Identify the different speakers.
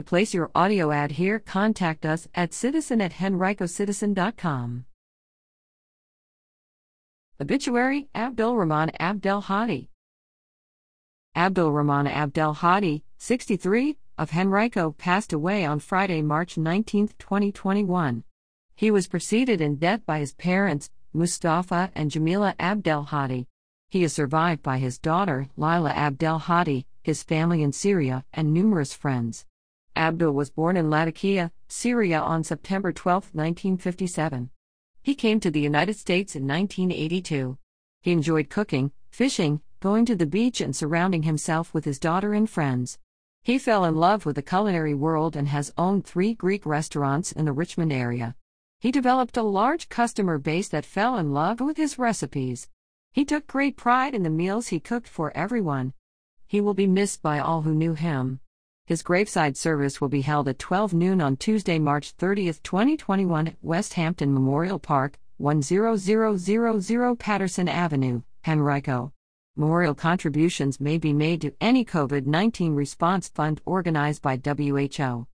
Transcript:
Speaker 1: To place your audio ad here, contact us at citizen at henricocitizen.com. Obituary Abdul Rahman Abdel Hadi. Abdul Rahman Abdel Hadi, 63, of Henrico, passed away on Friday, March 19, 2021. He was preceded in death by his parents, Mustafa and Jamila Abdel Hadi. He is survived by his daughter, Lila Abdel Hadi, his family in Syria, and numerous friends. Abdul was born in Latakia, Syria on September 12, 1957. He came to the United States in 1982. He enjoyed cooking, fishing, going to the beach, and surrounding himself with his daughter and friends. He fell in love with the culinary world and has owned three Greek restaurants in the Richmond area. He developed a large customer base that fell in love with his recipes. He took great pride in the meals he cooked for everyone. He will be missed by all who knew him. His graveside service will be held at 12 noon on Tuesday, March 30, 2021, at Westhampton Memorial Park, 10000 Patterson Avenue, Henrico. Memorial contributions may be made to any COVID 19 response fund organized by WHO.